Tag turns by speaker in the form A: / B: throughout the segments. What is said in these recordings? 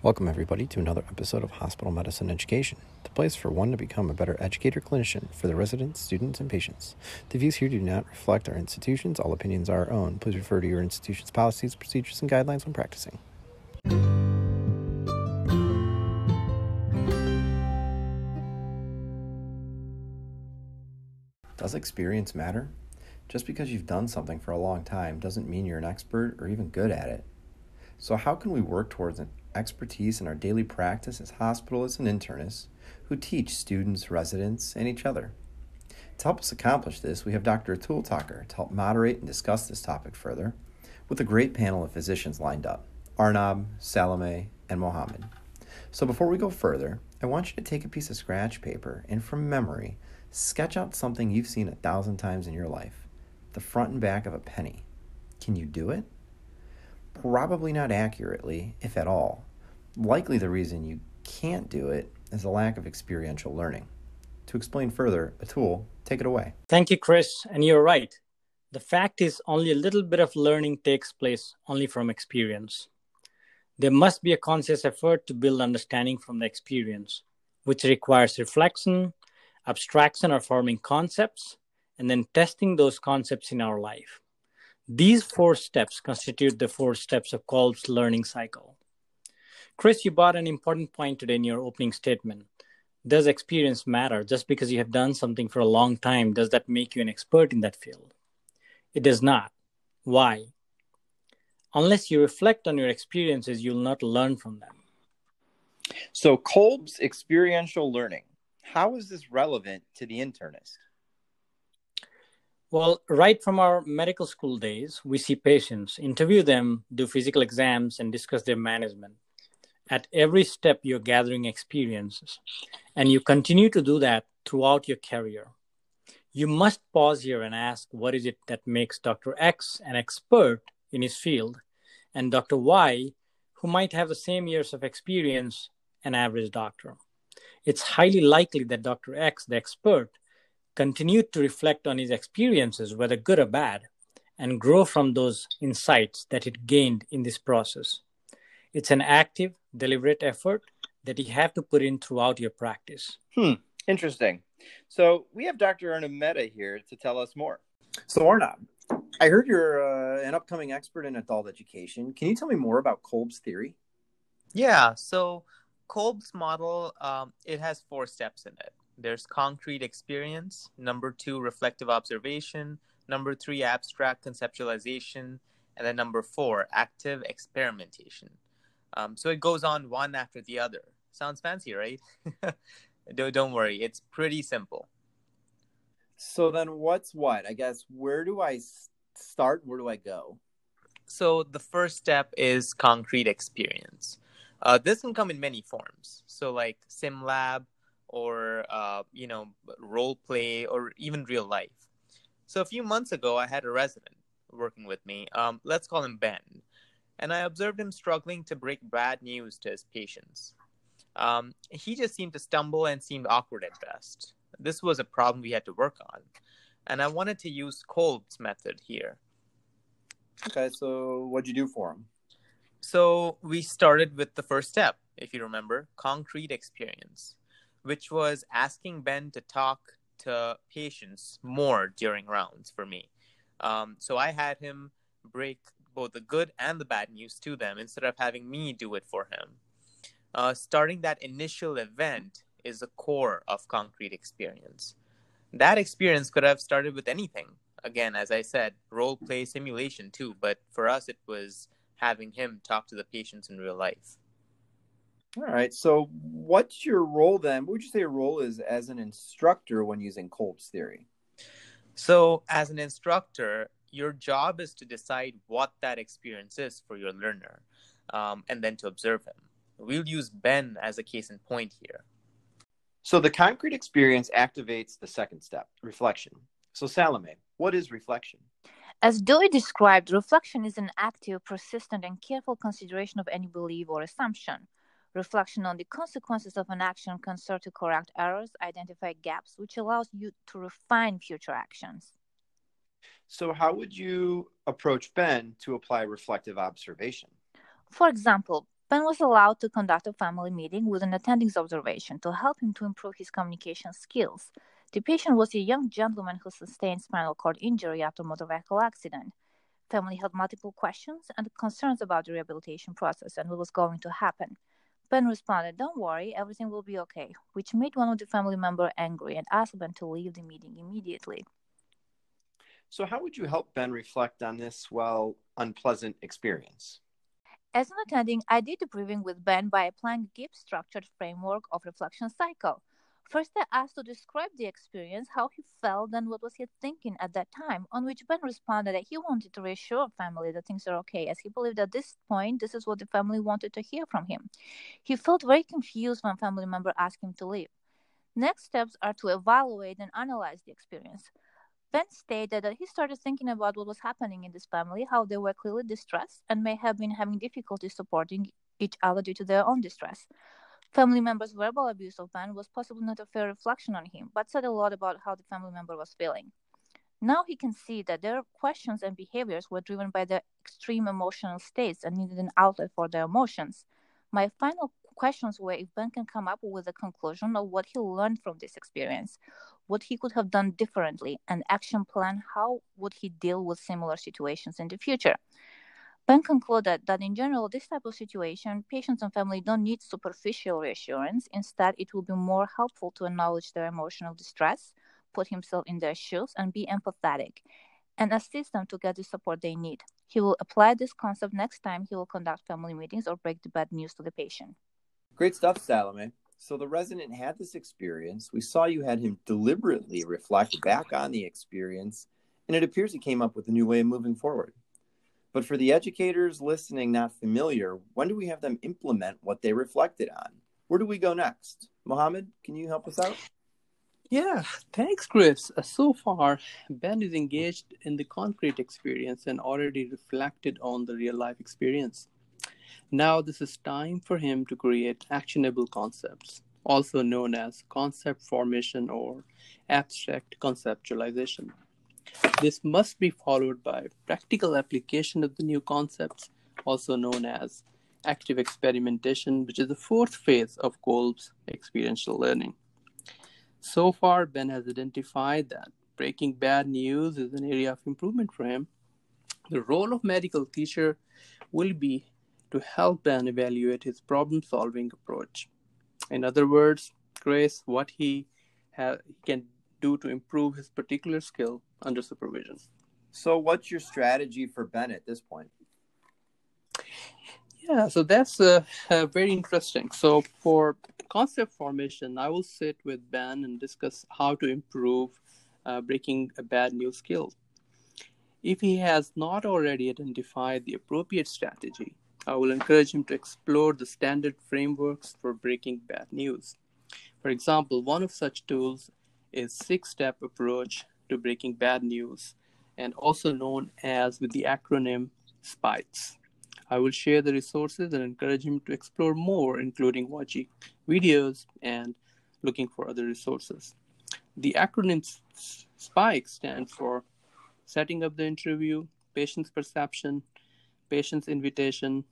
A: Welcome, everybody, to another episode of Hospital Medicine Education, the place for one to become a better educator clinician for the residents, students, and patients. The views here do not reflect our institutions. All opinions are our own. Please refer to your institution's policies, procedures, and guidelines when practicing. Does experience matter? Just because you've done something for a long time doesn't mean you're an expert or even good at it. So, how can we work towards an expertise in our daily practice as hospitalists and internists who teach students, residents, and each other? To help us accomplish this, we have Dr. Atul Thakur to help moderate and discuss this topic further with a great panel of physicians lined up Arnab, Salome, and Mohammed. So, before we go further, I want you to take a piece of scratch paper and from memory, sketch out something you've seen a thousand times in your life the front and back of a penny. Can you do it? Probably not accurately, if at all. Likely the reason you can't do it is a lack of experiential learning. To explain further, Atul, take it away.
B: Thank you, Chris. And you're right. The fact is, only a little bit of learning takes place only from experience. There must be a conscious effort to build understanding from the experience, which requires reflection, abstraction, or forming concepts, and then testing those concepts in our life. These four steps constitute the four steps of Kolb's learning cycle. Chris, you brought an important point today in your opening statement. Does experience matter? Just because you have done something for a long time, does that make you an expert in that field? It does not. Why? Unless you reflect on your experiences, you'll not learn from them.
C: So, Kolb's experiential learning, how is this relevant to the internist?
B: Well, right from our medical school days, we see patients, interview them, do physical exams, and discuss their management. At every step, you're gathering experiences, and you continue to do that throughout your career. You must pause here and ask what is it that makes Dr. X an expert in his field, and Dr. Y, who might have the same years of experience, an average doctor. It's highly likely that Dr. X, the expert, continued to reflect on his experiences, whether good or bad, and grow from those insights that it gained in this process. It's an active, deliberate effort that you have to put in throughout your practice.
C: Hmm, interesting. So we have Dr. Arnab Mehta here to tell us more.
A: So, Arnab, I heard you're uh, an upcoming expert in adult education. Can you tell me more about Kolb's theory?
D: Yeah, so Kolb's model, um, it has four steps in it there's concrete experience, number two, reflective observation, number three, abstract conceptualization, and then number four, active experimentation. Um, so it goes on one after the other. Sounds fancy, right? don't, don't worry, it's pretty simple.
A: So then, what's what? I guess where do I start? Where do I go?
D: So the first step is concrete experience. Uh, this can come in many forms. So like SimLab, or uh, you know role play or even real life. So a few months ago i had a resident working with me um, let's call him ben and i observed him struggling to break bad news to his patients. Um, he just seemed to stumble and seemed awkward at best. This was a problem we had to work on and i wanted to use kolb's method here.
A: Okay so what'd you do for him?
D: So we started with the first step if you remember concrete experience which was asking Ben to talk to patients more during rounds for me. Um, so I had him break both the good and the bad news to them instead of having me do it for him. Uh, starting that initial event is the core of concrete experience. That experience could have started with anything. Again, as I said, role play simulation too, but for us, it was having him talk to the patients in real life.
A: All right. So, what's your role then? What would you say your role is as an instructor when using Kolb's theory?
D: So, as an instructor, your job is to decide what that experience is for your learner um, and then to observe him. We'll use Ben as a case in point here.
C: So, the concrete experience activates the second step reflection. So, Salome, what is reflection?
E: As Dewey described, reflection is an active, persistent, and careful consideration of any belief or assumption. Reflection on the consequences of an action can serve to correct errors, identify gaps, which allows you to refine future actions.
C: So, how would you approach Ben to apply reflective observation?
E: For example, Ben was allowed to conduct a family meeting with an attending's observation to help him to improve his communication skills. The patient was a young gentleman who sustained spinal cord injury after a motor vehicle accident. Family had multiple questions and concerns about the rehabilitation process and what was going to happen. Ben responded, Don't worry, everything will be okay, which made one of the family members angry and asked Ben to leave the meeting immediately.
C: So, how would you help Ben reflect on this, well, unpleasant experience?
E: As an attending, I did the briefing with Ben by applying a Gibbs structured framework of reflection cycle. First, I asked to describe the experience, how he felt, and what was he thinking at that time, on which Ben responded that he wanted to reassure family that things are okay, as he believed at this point this is what the family wanted to hear from him. He felt very confused when family member asked him to leave. Next steps are to evaluate and analyze the experience. Ben stated that he started thinking about what was happening in this family, how they were clearly distressed and may have been having difficulty supporting each other due to their own distress. Family members' verbal abuse of Ben was possibly not a fair reflection on him, but said a lot about how the family member was feeling. Now he can see that their questions and behaviors were driven by their extreme emotional states and needed an outlet for their emotions. My final questions were if Ben can come up with a conclusion of what he learned from this experience, what he could have done differently, an action plan, how would he deal with similar situations in the future. Ben concluded that in general, this type of situation, patients and family don't need superficial reassurance. Instead, it will be more helpful to acknowledge their emotional distress, put himself in their shoes, and be empathetic, and assist them to get the support they need. He will apply this concept next time he will conduct family meetings or break the bad news to the patient.
A: Great stuff, Salome. So the resident had this experience. We saw you had him deliberately reflect back on the experience, and it appears he came up with a new way of moving forward. But for the educators listening not familiar, when do we have them implement what they reflected on? Where do we go next? Mohammed, can you help us out?
F: Yeah, thanks, Chris. Uh, so far, Ben is engaged in the concrete experience and already reflected on the real life experience. Now, this is time for him to create actionable concepts, also known as concept formation or abstract conceptualization. This must be followed by practical application of the new concepts, also known as active experimentation, which is the fourth phase of Kolb's experiential learning. So far, Ben has identified that breaking bad news is an area of improvement for him. The role of medical teacher will be to help Ben evaluate his problem solving approach. In other words, Grace, what he ha- can do to improve his particular skill under supervision.
A: So, what's your strategy for Ben at this point?
F: Yeah, so that's uh, uh, very interesting. So, for concept formation, I will sit with Ben and discuss how to improve uh, breaking a bad news skill. If he has not already identified the appropriate strategy, I will encourage him to explore the standard frameworks for breaking bad news. For example, one of such tools is six-step approach to breaking bad news and also known as with the acronym SPIKES. I will share the resources and encourage him to explore more, including watching videos and looking for other resources. The acronym SPIKE stands for setting up the interview, patient's perception, patient's invitation,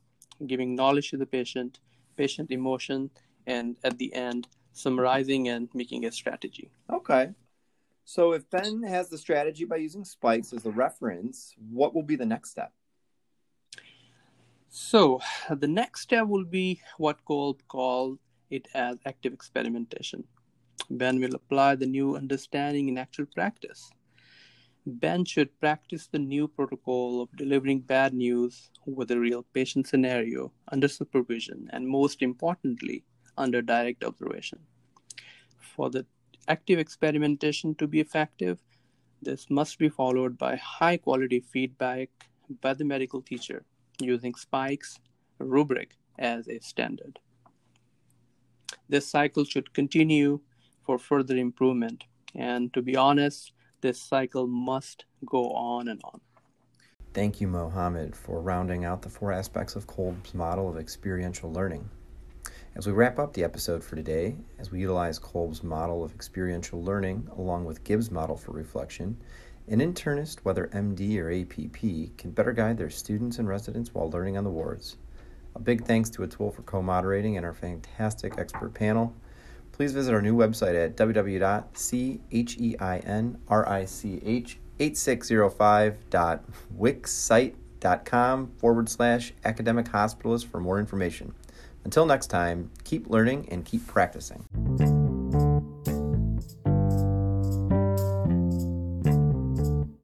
F: giving knowledge to the patient, patient emotion, and at the end, summarizing and making a strategy.
A: Okay. So if Ben has the strategy by using spikes as the reference, what will be the next step?
F: So the next step will be what Kolb called it as active experimentation. Ben will apply the new understanding in actual practice. Ben should practice the new protocol of delivering bad news with a real patient scenario under supervision and, most importantly, under direct observation. For the active experimentation to be effective, this must be followed by high quality feedback by the medical teacher using spikes rubric as a standard. This cycle should continue for further improvement. And to be honest, this cycle must go on and on.
A: Thank you, Mohammed, for rounding out the four aspects of Kolb's model of experiential learning. As we wrap up the episode for today, as we utilize Kolb's model of experiential learning along with Gibbs' model for reflection, an internist, whether MD or APP, can better guide their students and residents while learning on the wards. A big thanks to Atul for co moderating and our fantastic expert panel. Please visit our new website at www.cheinrich8605.wixsite.com forward slash academic hospitalist for more information. Until next time, keep learning and keep practicing.